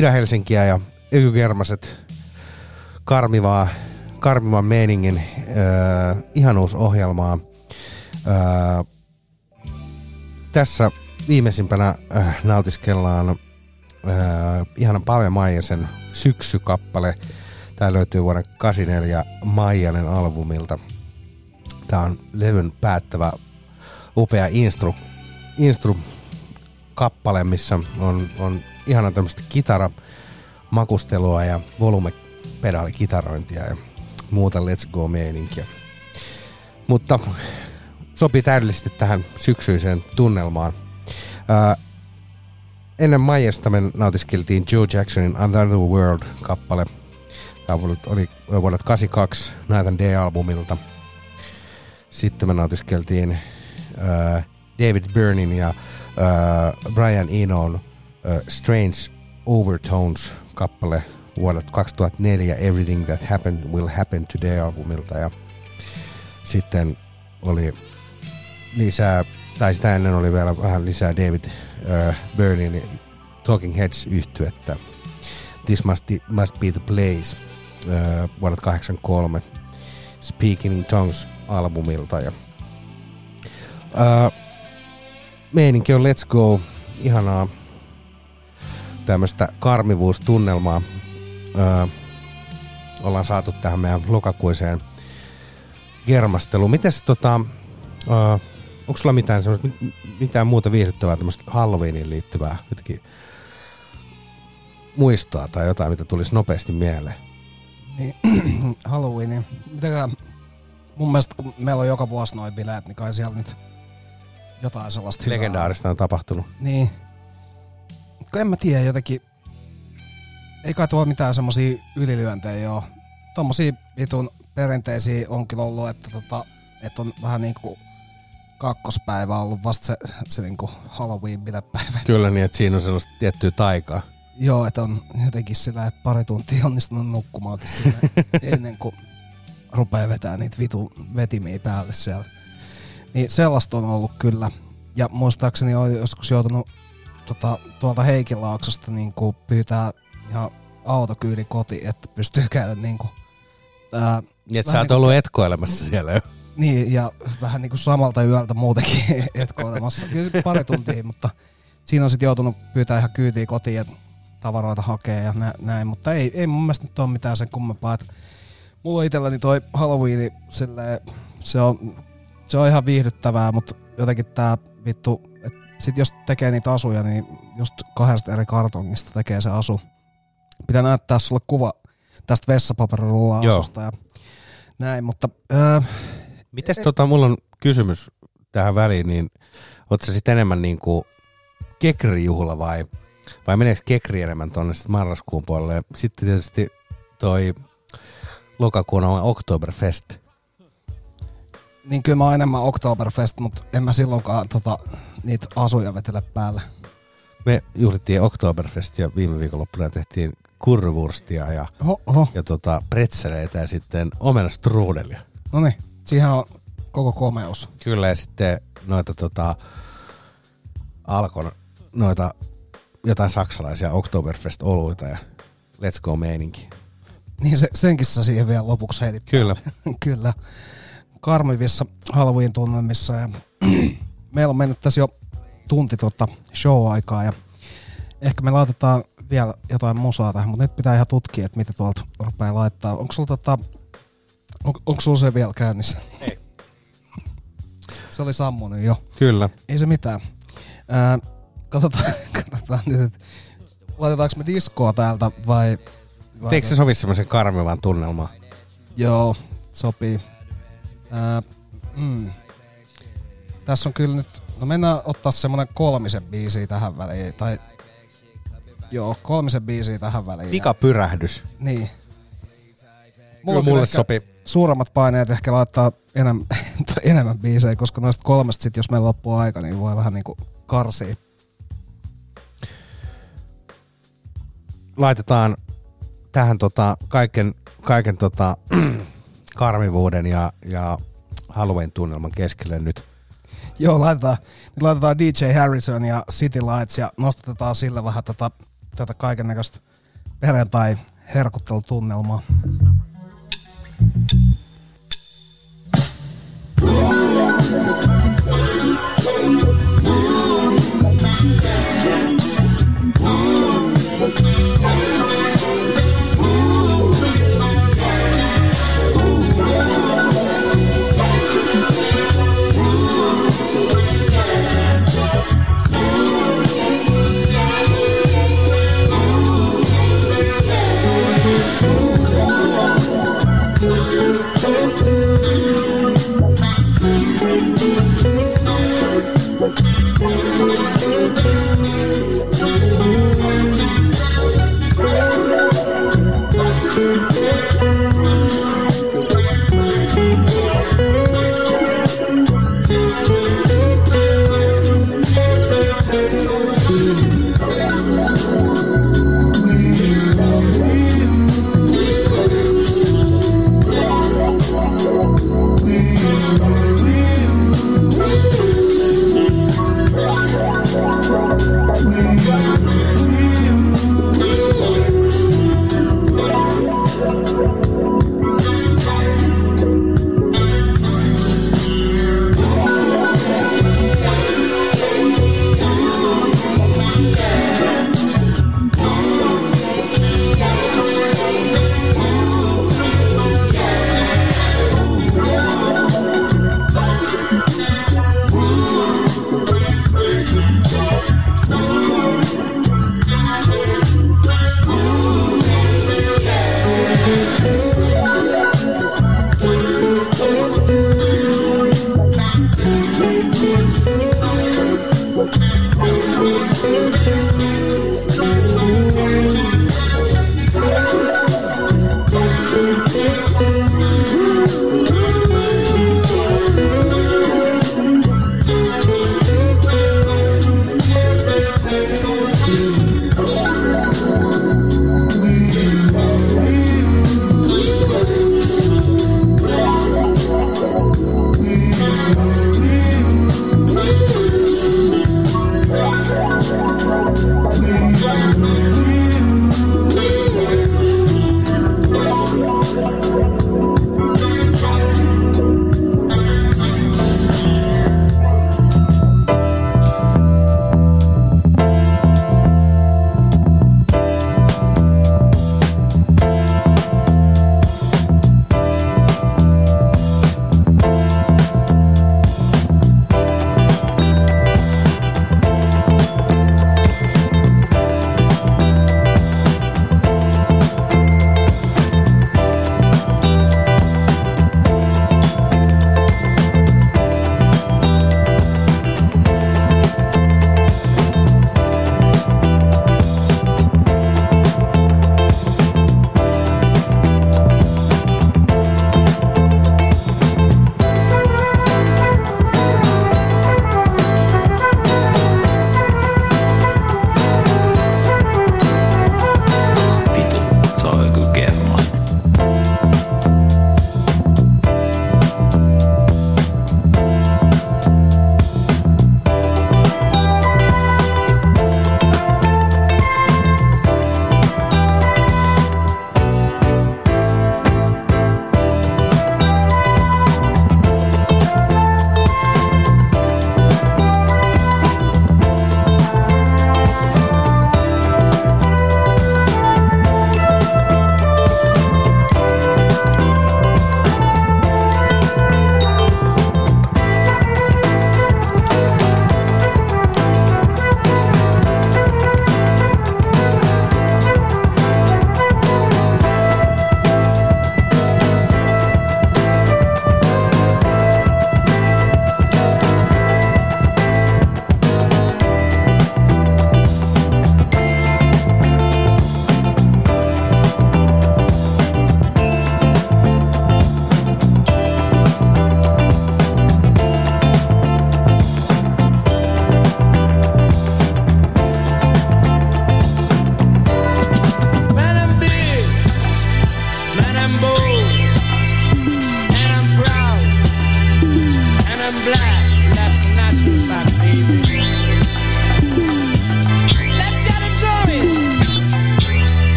Ida-Helsinkiä ja Ykygermaset karmivaa, karmivan meiningin äh, ihanuusohjelmaa. Äh, tässä viimeisimpänä äh, nautiskellaan äh, ihanan Pave Maijasen syksykappale. Tämä löytyy vuoden 84 Maijanen albumilta. Tämä on levyn päättävä upea instru, instru kappale, missä on, on ihana tämmöistä kitara makustelua ja volumepedaalikitarointia ja muuta Let's Go-meininkiä. Mutta sopii täydellisesti tähän syksyiseen tunnelmaan. Ää, ennen Maijasta me nautiskeltiin Joe Jacksonin Another World-kappale. Tämä oli vuodelta 82 Night and Day-albumilta. Sitten me nautiskeltiin ää, David Byrnin ja ää, Brian Enon ää, Strange Overtones kappale vuodelta 2004 Everything That Happened Will Happen Today albumilta. Ja sitten oli lisää, tai sitä ennen oli vielä vähän lisää David uh, Byrnin Talking Heads yhtyettä. This Must, must Be The Place uh, vuodelta 83 Speaking in Tongues albumilta. Ja uh, meininki on Let's Go. Ihanaa tämmöistä karmivuustunnelmaa öö, ollaan saatu tähän meidän lokakuiseen germasteluun. Mites tota, öö, onko sulla mitään, mitään muuta viihdyttävää tämmöistä Halloweeniin liittyvää jotenkin muistoa tai jotain, mitä tulisi nopeasti mieleen? Niin, [CLEARS THROAT] Halloween. Mitäkään, mun mielestä kun meillä on joka vuosi noin bileet, niin kai siellä nyt jotain sellaista hyvää. Legendaarista on tapahtunut. Niin. En mä tiedä jotenkin, ei kai tuolla mitään semmosia ylilyöntejä ole. Tommosia vitun perinteisiä on kyllä ollut, että, tota, että on vähän niinku kakkospäivä ollut vasta se, se niinku Halloween-bilepäivä. Kyllä niin, että siinä on sellaista tiettyä taikaa. Joo, että on jotenkin sillä pari tuntia onnistunut nukkumaankin sinne [LAUGHS] ennen kuin rupeaa vetää niitä vitu vetimiä päälle siellä. Niin sellaista on ollut kyllä. Ja muistaakseni olen joskus joutunut tota, tuolta Heikinlaaksosta niin kuin pyytää ihan autokyydi koti, että pystyy käydä niin kuin, ää, Niin, että sä oot niinku- ollut etkoilemassa siellä jo. niin, ja vähän niin kuin samalta yöltä muutenkin [LAUGHS] etkoilemassa. Kyllä pari tuntia, mutta siinä on sitten joutunut pyytää ihan kyytiä kotiin ja tavaroita hakea ja nä- näin. Mutta ei, ei mun mielestä nyt ole mitään sen kummempaa. Et mulla itselläni toi Halloween, silleen, se on, se on ihan viihdyttävää, mutta jotenkin tää vittu, et sit jos tekee niitä asuja, niin just kahdesta eri kartongista tekee se asu. Pitää näyttää sulle kuva tästä vessapaperirulla Joo. asusta ja näin, mutta öö, Mites tota, mulla on kysymys tähän väliin, niin oot sä sitten enemmän niin kuin kekrijuhla vai, vai meneekö kekri enemmän tonne sit marraskuun puolelle? Sitten tietysti toi lokakuun on Oktoberfest. Niin kyllä mä oon enemmän Oktoberfest, mutta en mä silloinkaan tota, niitä asuja vetele päälle. Me juhlittiin Oktoberfestia viime viikonloppuna tehtiin kurvurstia ja, Oho, oho. ja tota, pretzeleitä ja sitten omenastruudelia. No niin, siihen on koko komeus. Kyllä ja sitten noita tota, Alkon noita jotain saksalaisia Oktoberfest-oluita ja Let's Go meininki. Niin se, senkin sä siihen vielä lopuksi heitit. Kyllä. [LAUGHS] Kyllä. Karmivissa Halloween tunnelmissa ja [CLEARS THROAT] meillä on mennyt tässä jo tunti tuota show-aikaa ja ehkä me laitetaan vielä jotain musaa tähän, mutta nyt pitää ihan tutkia, että mitä tuolta rupeaa laittaa. Onko sulla, tota, on, onko sulla se vielä käynnissä? Ei. Se oli sammunut jo. Kyllä. Ei se mitään. Ää, katsotaan, [LAUGHS] katsotaan nyt, että laitetaanko me diskoa täältä vai... vai Eikö se sovi semmoisen karmivan tunnelmaan? Joo, sopii. Ää, mm. Tässä on kyllä nyt, no mennään ottaa semmonen kolmisen biisiä tähän väliin, tai joo, kolmisen biisiä tähän väliin. Pikapyrähdys. Niin. Kyllä on mulle sopii. Suuremmat paineet ehkä laittaa enemmän, [LAUGHS] enemmän biisejä, koska noista kolmesta sit, jos meillä loppuu aika, niin voi vähän niinku karsia. Laitetaan tähän tota, kaiken, kaiken tota, [CLEARS THROAT] karmivuuden ja, ja Halloween-tunnelman keskelle nyt. Joo, laitetaan, nyt laitetaan DJ Harrison ja City Lights ja nostetaan sille vähän tätä, tätä kaiken näköistä perjantai herkuttelutunnelmaa. Se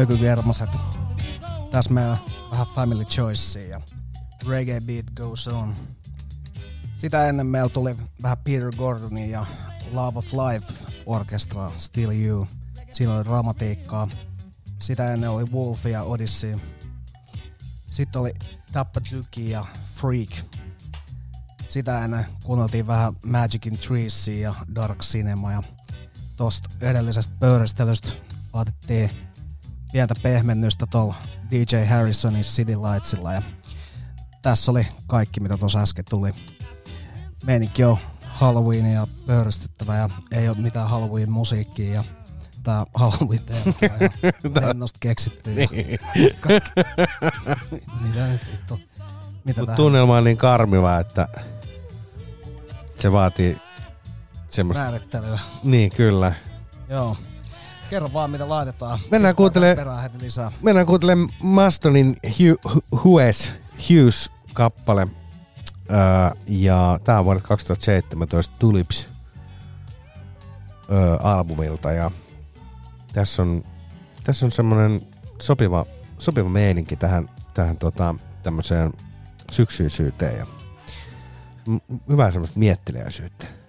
Ökykermaset. Tässä meidän vähän Family Choicea ja Reggae Beat Goes On. Sitä ennen meillä tuli vähän Peter Gordonia ja Love of Life Orchestra Still You. Siinä oli dramatiikkaa. Sitä ennen oli Wolf ja Odyssey. Sitten oli Tappa Duki ja Freak. Sitä ennen kuunneltiin vähän Magic in Treesia ja Dark Cinema. Ja tosta edellisestä pöyristelystä laitettiin pientä pehmennystä tuolla DJ Harrisonin City Lightsilla. Ja tässä oli kaikki, mitä tuossa äsken tuli. Meininki on Halloween ja pöyristyttävä ja ei ole mitään Halloween musiikkia ja tää Halloween teema ja [LAUGHS] lennosta keksitty. Ja kaikki. mitä nyt vittu? Mitä Mut tunnelma on niin karmiva, että se vaatii semmoista... Määrittelyä. Niin, kyllä. Joo. Kerro vaan, mitä laitetaan. Mennään kuuntelemaan lisää. Mennään kuuntelemaan Mastonin Hu- Hu- Hues, Hughes-kappale. Öö, ja tää on vuodelta 2017 Tulips öö, albumilta. Ja tässä on, tässä on semmonen sopiva, sopiva meininki tähän, tähän tota, tämmöiseen syksyisyyteen. Ja hyvää semmoista mietteliäisyyttä.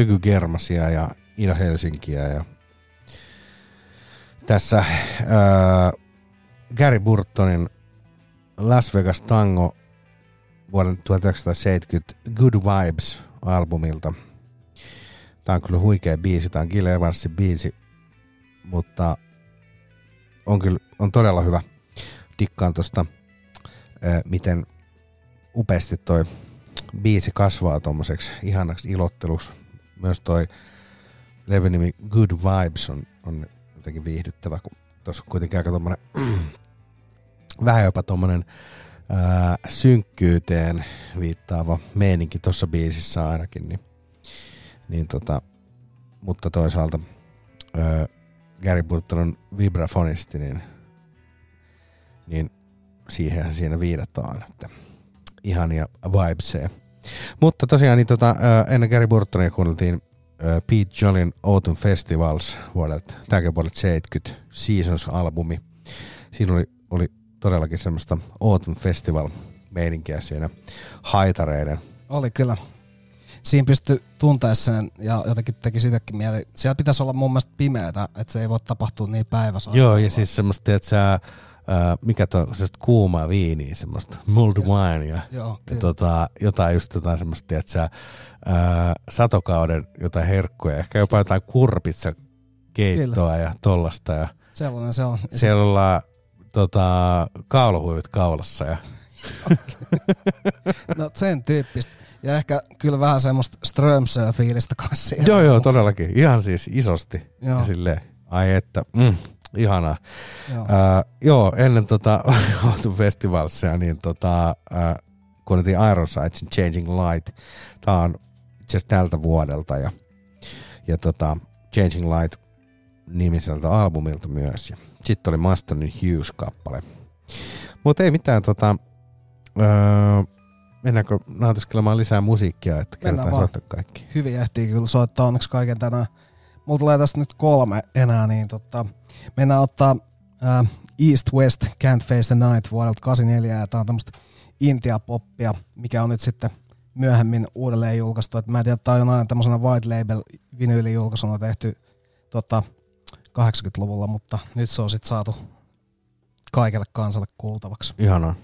Yky Germasia ja Ida Helsinkiä ja tässä ää, Gary Burtonin Las Vegas Tango vuoden 1970 Good Vibes-albumilta. Tämä on kyllä huikea biisi, tämä on Gil Evansin biisi, mutta on kyllä on todella hyvä. Dikkaan tosta, ää, miten upeasti toi biisi kasvaa tommoseksi ihanaksi ilotteluksi. Myös toi levyn nimi Good Vibes on, on jotenkin viihdyttävä, kun tuossa kuitenkin aika tommonen [CLEARS THROAT] vähän jopa tommonen ää, synkkyyteen viittaava meininki tuossa biisissä ainakin, niin, niin tota, mutta toisaalta ää, Gary Burton on vibrafonisti, niin, niin siihen siinä viidataan, että ihania vibeseja. Mutta tosiaan niin tota, ennen Gary Burtonia kuunneltiin Pete Jolin Autumn Festivals vuodelta, tämäkin vuodelta 70 Seasons-albumi. Siinä oli, oli todellakin semmoista Autumn Festival-meininkiä siinä haitareiden. Oli kyllä. Siinä pystyi tuntea sen ja jotenkin teki sitäkin mieli. Siellä pitäisi olla mun mielestä pimeätä, että se ei voi tapahtua niin päivässä. Joo, ja siis semmoista, että sä, mikä to, semmoista kuumaa viiniä, semmoista mulled wine ja, Joo, ja tota, jotain just jotain semmoista, sä, ää, satokauden jotain herkkuja, ehkä jopa jotain kurpitsa keittoa ja tollasta ja Sellainen se on. siellä ollaan tota, kaulahuivit kaulassa ja [LAUGHS] No sen tyyppistä. Ja ehkä kyllä vähän semmoista Strömsö-fiilistä kanssa. Joo, joo, todellakin. Ihan siis isosti. Joo. Ja silleen, ai että, mm, ihanaa. Joo. Äh, joo ennen tota [LAUGHS] Autumn Festivalsia, niin tota, äh, kuunneltiin Ironsidesin Changing Light. Tää on itse asiassa tältä vuodelta ja, ja tota, Changing Light nimiseltä albumilta myös. Ja sitten oli Mastonin Hughes-kappale. Mutta ei mitään, tota, öö, mennäänkö nautiskelemaan lisää musiikkia, että Mennään kertaa vaan. soittaa kaikki. Hyvin ehtii kyllä soittaa onneksi kaiken tänään. Mulla tulee tästä nyt kolme enää, niin tota, mennään ottaa äh, East West Can't Face the Night vuodelta 84, ja tää on tämmöistä Intia-poppia, mikä on nyt sitten myöhemmin uudelleen julkaistu. Et mä en tiedä, tää on aina tämmöisenä white label vinyylijulkaisuna tehty tota, 80-luvulla, mutta nyt se on sitten saatu kaikelle kansalle kuultavaksi. Ihanaa.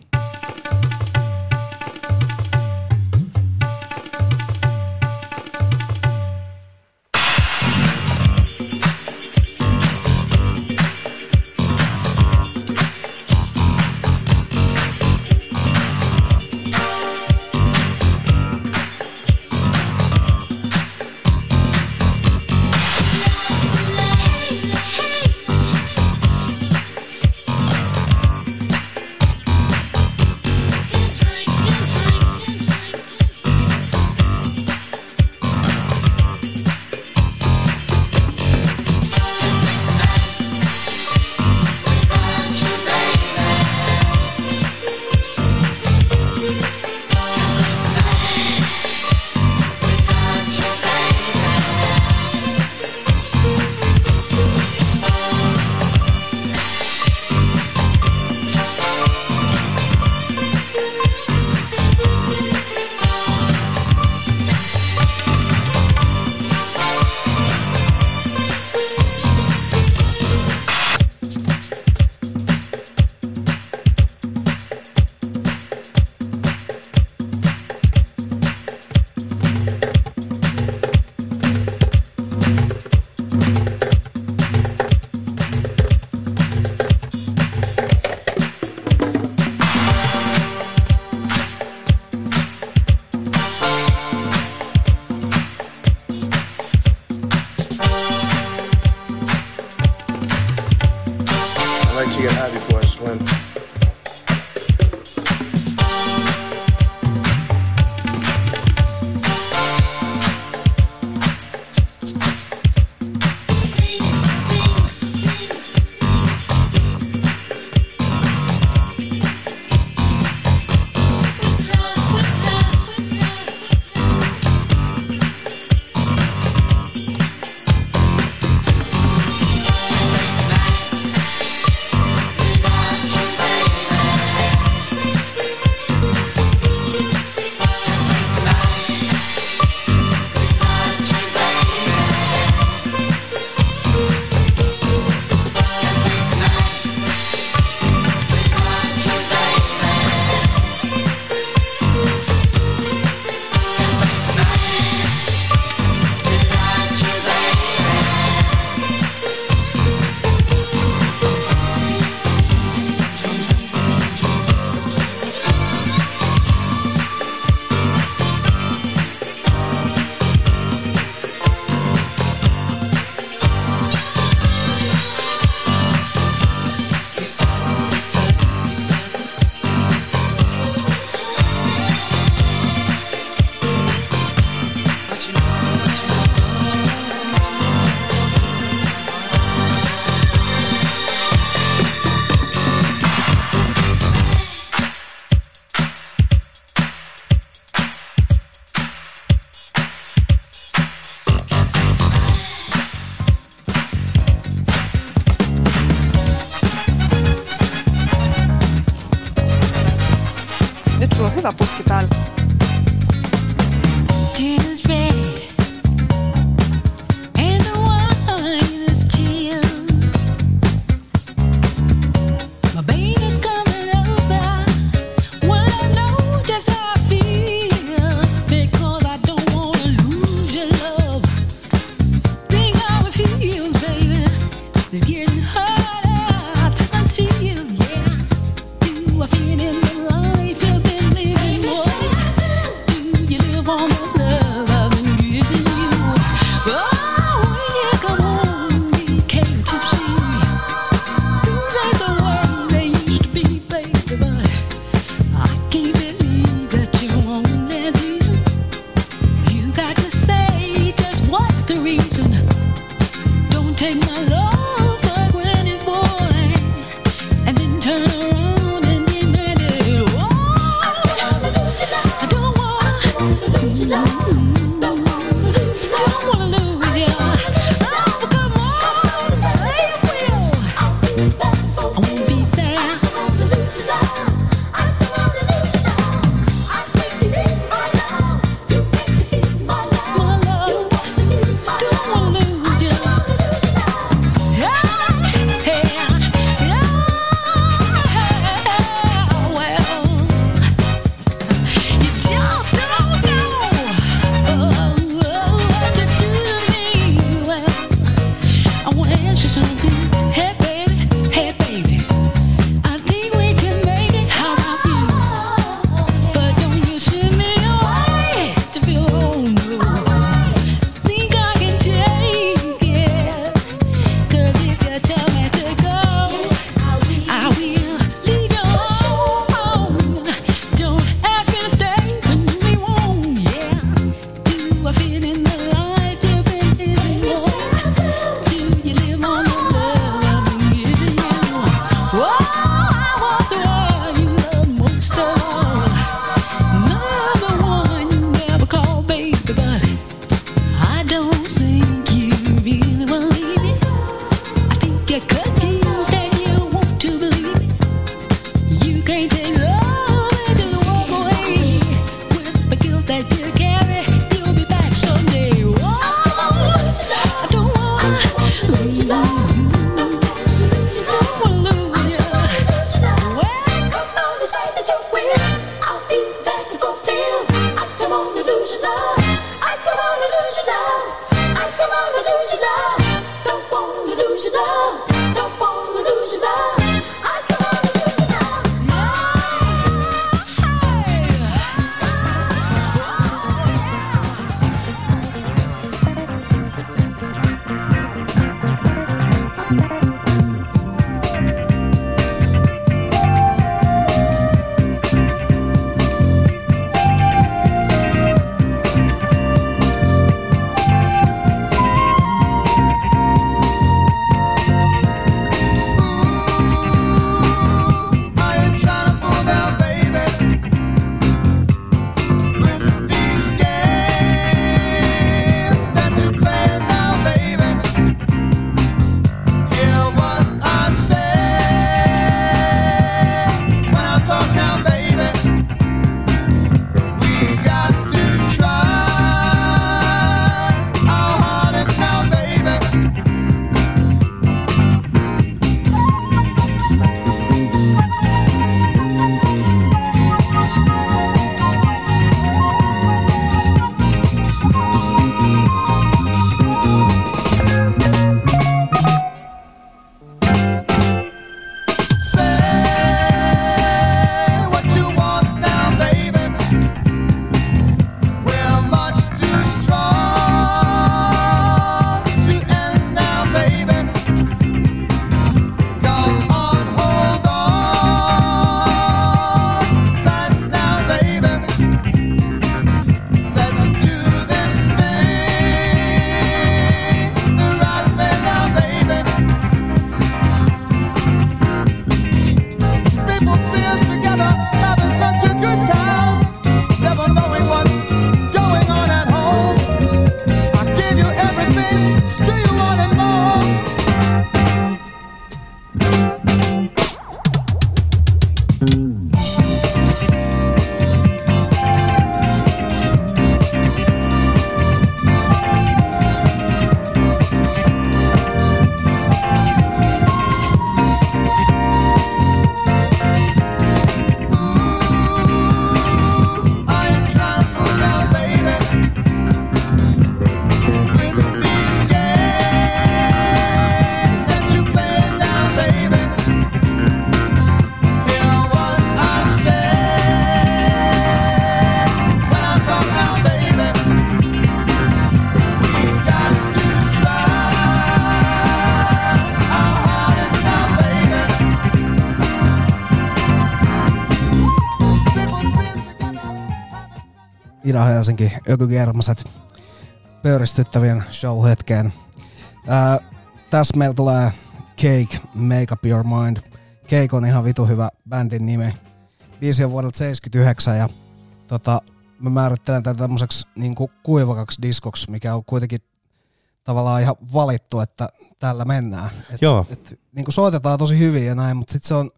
Helsinki, Ökygermaset pöyristyttävien show-hetkeen. Ää, tässä meillä tulee Cake, Make Up Your Mind. Cake on ihan vitu hyvä bändin nimi. Biisi on vuodelta 79 ja tota, mä määrittelen tätä tämmöiseksi niin kuivakaksi diskoksi, mikä on kuitenkin tavallaan ihan valittu, että tällä mennään. Et, Joo. Et, niin kuin soitetaan tosi hyvin ja näin, mutta sitten se on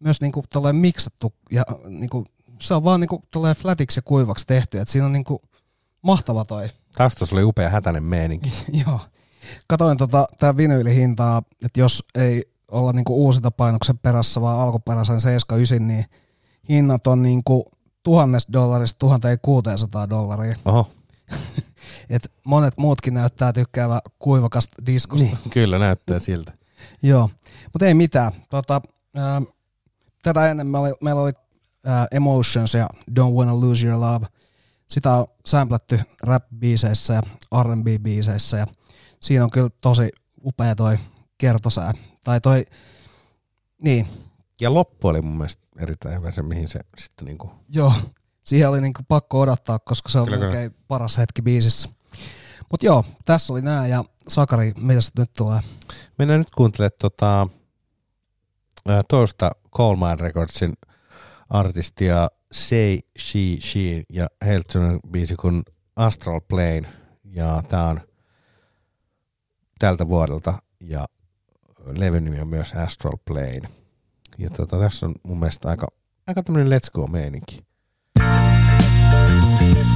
myös niin kuin miksattu ja niin kuin, se on vaan niin kuin tolleen flatiksi ja kuivaksi tehty, että siinä on niin kuin mahtava toi. Taustas oli upea hätäinen meininki. [LAUGHS] Joo. Katoin tota, tää vinyylihintaa, että jos ei olla niinku uusita painoksen perässä, vaan alkuperäisen 79, niin hinnat on niinku tuhannesta dollarista 1600 dollaria. Oho. [LAUGHS] Et monet muutkin näyttää tykkäävä kuivakasta diskosta. Niin, kyllä näyttää siltä. Joo, mutta ei mitään. Tota, ää, tätä ennen meillä oli, meillä oli ää, Emotions ja Don't Wanna Lose Your Love. Sitä on samplattu rap-biiseissä ja R&B-biiseissä ja siinä on kyllä tosi upea toi kertosää. Tai toi, niin, Ja loppu oli mun mielestä erittäin hyvä se, mihin se sitten niinku... joo, siihen oli niinku pakko odottaa, koska se on Kyllä, kyllä. paras hetki biisissä. Mut joo, tässä oli nää ja Sakari, mitä nyt tulee? Mennään nyt kuuntelemaan tota, toista Coal Mine Recordsin artistia Say, She, She ja heiltä biisi kuin Astral Plane ja tää on tältä vuodelta ja levyn nimi on myös Astral Plane. Ja tota, tässä on mun mielestä aika, aika tämmönen let's go meininki. Send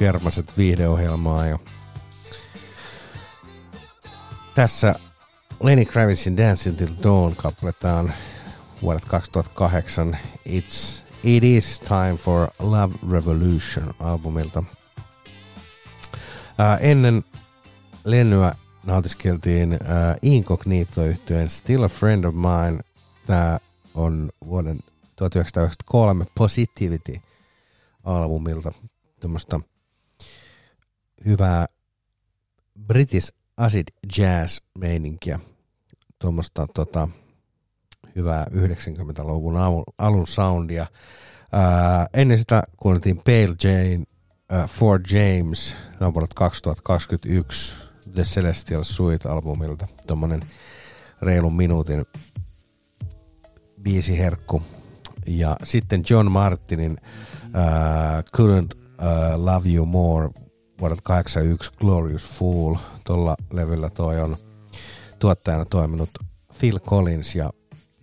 Kermaset viihdeohjelmaa. Ja tässä Lenny Kravitzin Dancing Till Dawn kapletaan vuodet 2008 It's, It Is Time for Love Revolution albumilta. Ää, ennen lennyä nautiskeltiin äh, incognito yhtyeen Still a Friend of Mine. Tämä on vuoden 1993 Positivity-albumilta tämmöistä hyvää British acid jazz meininkiä, tuommoista tota, hyvää 90-luvun alun, soundia. Ää, ennen sitä kuunneltiin Pale Jane, ää, For James, vuodelta 2021 The Celestial Suite-albumilta, tuommoinen reilun minuutin biisiherkku. Ja sitten John Martinin uh, Couldn't uh, Love You More vuodelta 81 Glorious Fool. Tuolla levyllä toi on tuottajana toiminut Phil Collins ja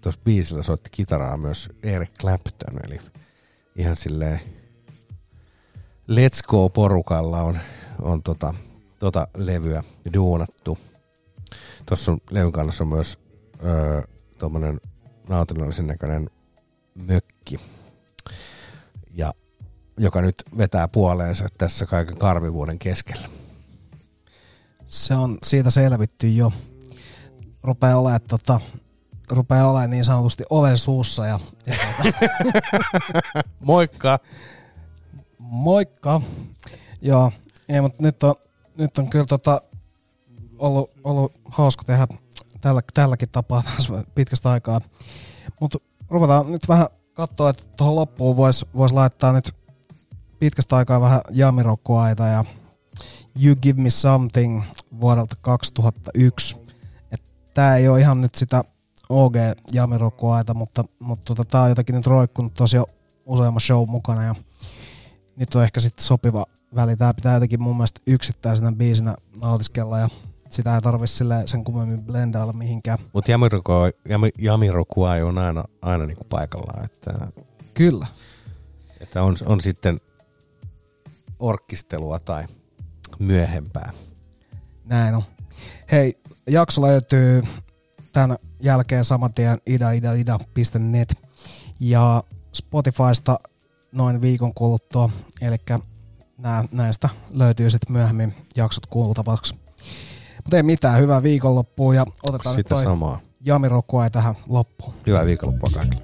tuossa biisillä soitti kitaraa myös Eric Clapton, eli ihan silleen Let's Go porukalla on, on tota, tota levyä duunattu. Tuossa levyn kannassa on myös öö, tuommoinen nautinnollisen näköinen mökki, joka nyt vetää puoleensa tässä kaiken karvivuoden keskellä. Se on siitä selvitty jo. Rupeaa olemaan, tota, rupeaa olemaan niin sanotusti oven suussa. Ja, ja tota, [LAUGHS] Moikka! Moikka! Joo, ei, mutta nyt on, nyt on kyllä tota, ollut, ollut hauska tehdä tällä, tälläkin tapaa taas pitkästä aikaa. Mutta ruvetaan nyt vähän katsoa, että tuohon loppuun voisi vois laittaa nyt pitkästä aikaa vähän jamirokkoaita ja You Give Me Something vuodelta 2001. Tämä ei ole ihan nyt sitä OG jamirokkoaita, mutta, mutta tota, tämä on jotakin nyt roikkunut tosi useamman show mukana ja nyt on ehkä sitten sopiva väli. Tämä pitää jotenkin mun mielestä yksittäisenä biisinä nautiskella ja sitä ei tarvi sen kummemmin blendailla mihinkään. Mutta Jamiroquai, Jami, Jamiroquai on aina, aina niinku paikallaan. Että, Kyllä. Että on, on sitten orkkistelua tai myöhempää. Näin on. Hei, jakso löytyy tämän jälkeen saman tien idaida'ida.net ja Spotifysta noin viikon kuluttua, eli näistä löytyy sitten myöhemmin jaksot kuultavaksi. Mutta ei mitään, hyvää viikonloppua ja otetaan Sitä nyt toi samaa. Jamirokua tähän loppuun. Hyvää viikonloppua kaikille.